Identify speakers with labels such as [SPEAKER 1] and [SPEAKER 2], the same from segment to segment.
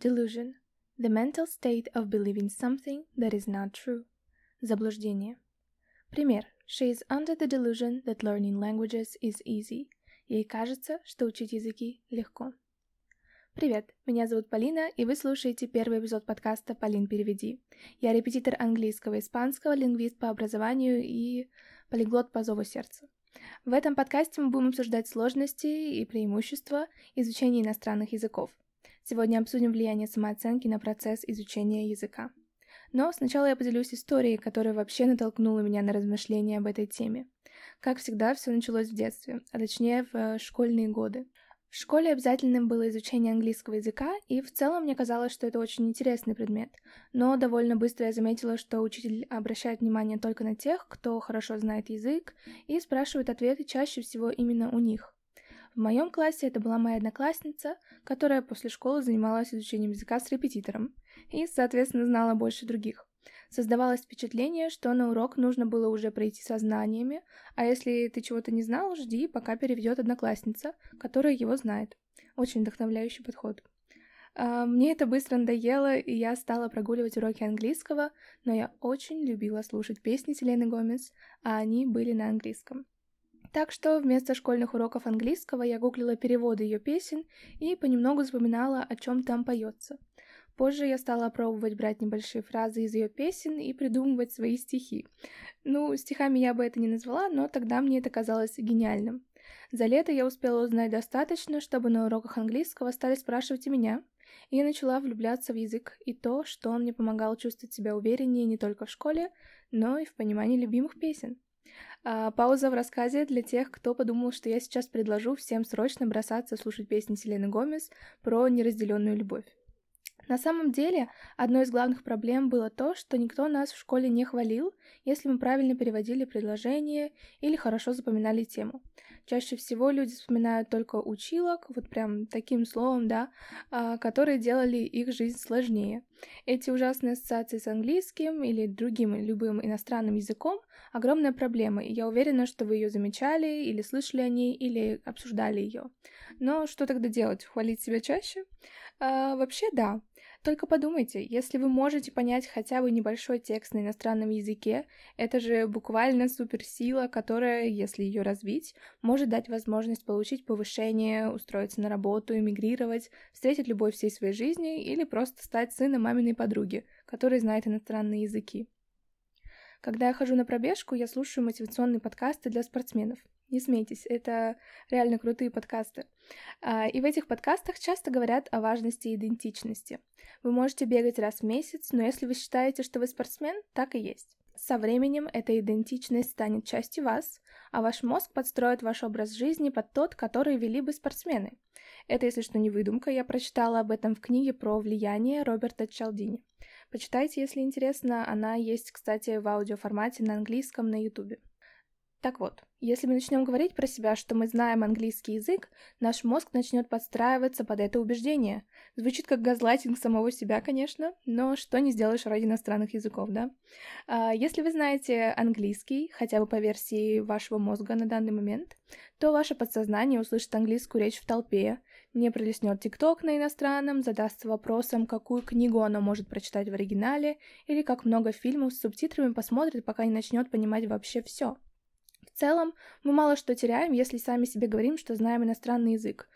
[SPEAKER 1] Delusion. The mental state of believing something that is not true. Заблуждение. Пример. She is under the delusion that learning languages is easy. Ей кажется, что учить языки легко. Привет, меня зовут Полина, и вы слушаете первый эпизод подкаста «Полин, переведи». Я репетитор английского и испанского, лингвист по образованию и полиглот по зову сердца. В этом подкасте мы будем обсуждать сложности и преимущества изучения иностранных языков – Сегодня обсудим влияние самооценки на процесс изучения языка. Но сначала я поделюсь историей, которая вообще натолкнула меня на размышления об этой теме. Как всегда, все началось в детстве, а точнее в э, школьные годы. В школе обязательным было изучение английского языка, и в целом мне казалось, что это очень интересный предмет. Но довольно быстро я заметила, что учитель обращает внимание только на тех, кто хорошо знает язык, и спрашивает ответы чаще всего именно у них. В моем классе это была моя одноклассница, которая после школы занималась изучением языка с репетитором и, соответственно, знала больше других. Создавалось впечатление, что на урок нужно было уже пройти со знаниями, а если ты чего-то не знал, жди, пока переведет одноклассница, которая его знает. Очень вдохновляющий подход. А, мне это быстро надоело, и я стала прогуливать уроки английского, но я очень любила слушать песни Селены Гомес, а они были на английском. Так что вместо школьных уроков английского я гуглила переводы ее песен и понемногу вспоминала, о чем там поется. Позже я стала пробовать брать небольшие фразы из ее песен и придумывать свои стихи. Ну, стихами я бы это не назвала, но тогда мне это казалось гениальным. За лето я успела узнать достаточно, чтобы на уроках английского стали спрашивать и меня, и я начала влюбляться в язык и то, что он мне помогал чувствовать себя увереннее не только в школе, но и в понимании любимых песен. А, пауза в рассказе для тех, кто подумал, что я сейчас предложу всем срочно бросаться слушать песни Селены Гомес про неразделенную любовь. На самом деле, одной из главных проблем было то, что никто нас в школе не хвалил, если мы правильно переводили предложение или хорошо запоминали тему. Чаще всего люди вспоминают только училок, вот прям таким словом, да, а, которые делали их жизнь сложнее. Эти ужасные ассоциации с английским или другим любым иностранным языком — огромная проблема, и я уверена, что вы ее замечали или слышали о ней, или обсуждали ее. Но что тогда делать? Хвалить себя чаще? А, вообще, да. Только подумайте, если вы можете понять хотя бы небольшой текст на иностранном языке, это же буквально суперсила, которая, если ее развить, может дать возможность получить повышение, устроиться на работу, эмигрировать, встретить любовь всей своей жизни или просто стать сыном маминой подруги, который знает иностранные языки. Когда я хожу на пробежку, я слушаю мотивационные подкасты для спортсменов. Не смейтесь, это реально крутые подкасты. А, и в этих подкастах часто говорят о важности идентичности. Вы можете бегать раз в месяц, но если вы считаете, что вы спортсмен, так и есть. Со временем эта идентичность станет частью вас, а ваш мозг подстроит ваш образ жизни под тот, который вели бы спортсмены. Это, если что, не выдумка, я прочитала об этом в книге про влияние Роберта Чалдини. Почитайте, если интересно, она есть, кстати, в аудиоформате на английском на ютубе. Так вот, если мы начнем говорить про себя, что мы знаем английский язык, наш мозг начнет подстраиваться под это убеждение. Звучит как газлайтинг самого себя, конечно, но что не сделаешь ради иностранных языков, да? А если вы знаете английский, хотя бы по версии вашего мозга на данный момент, то ваше подсознание услышит английскую речь в толпе, не пролистнет ТикТок на иностранном, задастся вопросом, какую книгу оно может прочитать в оригинале, или как много фильмов с субтитрами посмотрит, пока не начнет понимать вообще все. В целом, мы мало что теряем, если сами себе говорим, что знаем иностранный язык.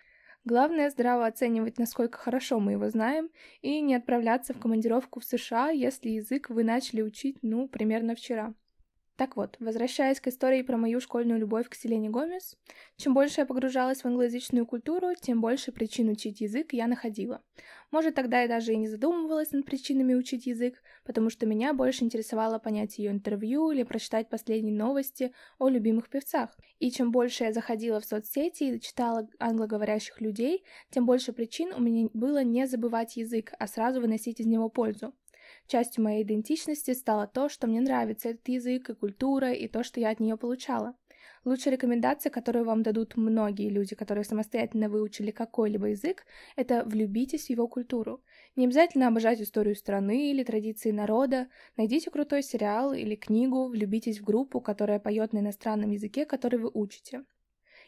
[SPEAKER 1] Главное здраво оценивать, насколько хорошо мы его знаем, и не отправляться в командировку в США, если язык вы начали учить, ну, примерно вчера. Так вот, возвращаясь к истории про мою школьную любовь к Селене Гомес, чем больше я погружалась в англоязычную культуру, тем больше причин учить язык я находила. Может, тогда я даже и не задумывалась над причинами учить язык, потому что меня больше интересовало понять ее интервью или прочитать последние новости о любимых певцах. И чем больше я заходила в соцсети и читала англоговорящих людей, тем больше причин у меня было не забывать язык, а сразу выносить из него пользу. Частью моей идентичности стало то, что мне нравится этот язык и культура, и то, что я от нее получала. Лучшая рекомендация, которую вам дадут многие люди, которые самостоятельно выучили какой-либо язык, это влюбитесь в его культуру. Не обязательно обожать историю страны или традиции народа. Найдите крутой сериал или книгу, влюбитесь в группу, которая поет на иностранном языке, который вы учите.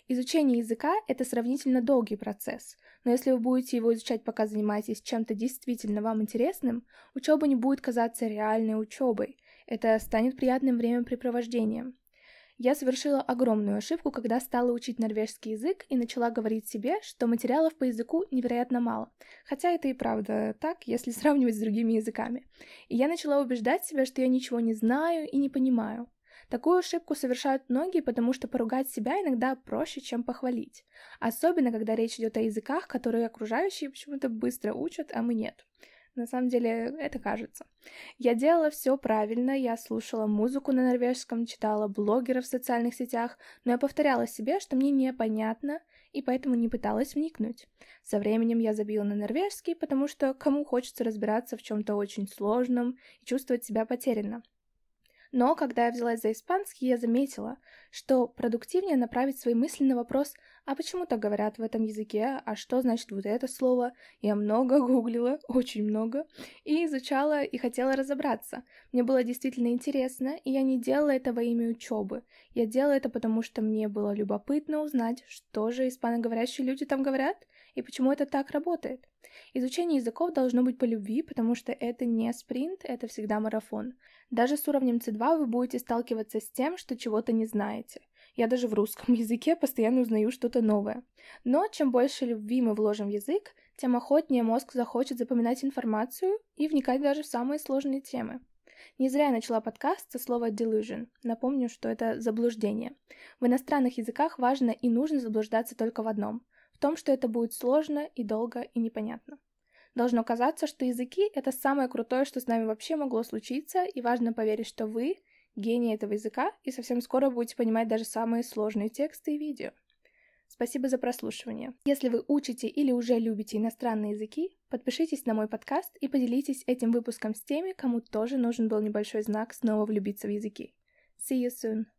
[SPEAKER 1] Изучение языка — это сравнительно долгий процесс, но если вы будете его изучать, пока занимаетесь чем-то действительно вам интересным, учеба не будет казаться реальной учебой, это станет приятным времяпрепровождением. Я совершила огромную ошибку, когда стала учить норвежский язык и начала говорить себе, что материалов по языку невероятно мало. Хотя это и правда так, если сравнивать с другими языками. И я начала убеждать себя, что я ничего не знаю и не понимаю. Такую ошибку совершают многие, потому что поругать себя иногда проще, чем похвалить. Особенно, когда речь идет о языках, которые окружающие почему-то быстро учат, а мы нет. На самом деле, это кажется. Я делала все правильно, я слушала музыку на норвежском, читала блогеров в социальных сетях, но я повторяла себе, что мне непонятно, и поэтому не пыталась вникнуть. Со временем я забила на норвежский, потому что кому хочется разбираться в чем-то очень сложном и чувствовать себя потерянно. Но когда я взялась за испанский, я заметила, что продуктивнее направить свои мысли на вопрос «А почему так говорят в этом языке? А что значит вот это слово?» Я много гуглила, очень много, и изучала и хотела разобраться. Мне было действительно интересно, и я не делала это во имя учебы. Я делала это потому, что мне было любопытно узнать, что же испаноговорящие люди там говорят, и почему это так работает. Изучение языков должно быть по любви, потому что это не спринт, это всегда марафон. Даже с уровнем C2 вы будете сталкиваться с тем, что чего-то не знаете. Я даже в русском языке постоянно узнаю что-то новое. Но чем больше любви мы вложим в язык, тем охотнее мозг захочет запоминать информацию и вникать даже в самые сложные темы. Не зря я начала подкаст со слова delusion. Напомню, что это заблуждение. В иностранных языках важно и нужно заблуждаться только в одном том, что это будет сложно и долго и непонятно. Должно казаться, что языки — это самое крутое, что с нами вообще могло случиться, и важно поверить, что вы — гений этого языка, и совсем скоро будете понимать даже самые сложные тексты и видео. Спасибо за прослушивание. Если вы учите или уже любите иностранные языки, подпишитесь на мой подкаст и поделитесь этим выпуском с теми, кому тоже нужен был небольшой знак снова влюбиться в языки. See you soon!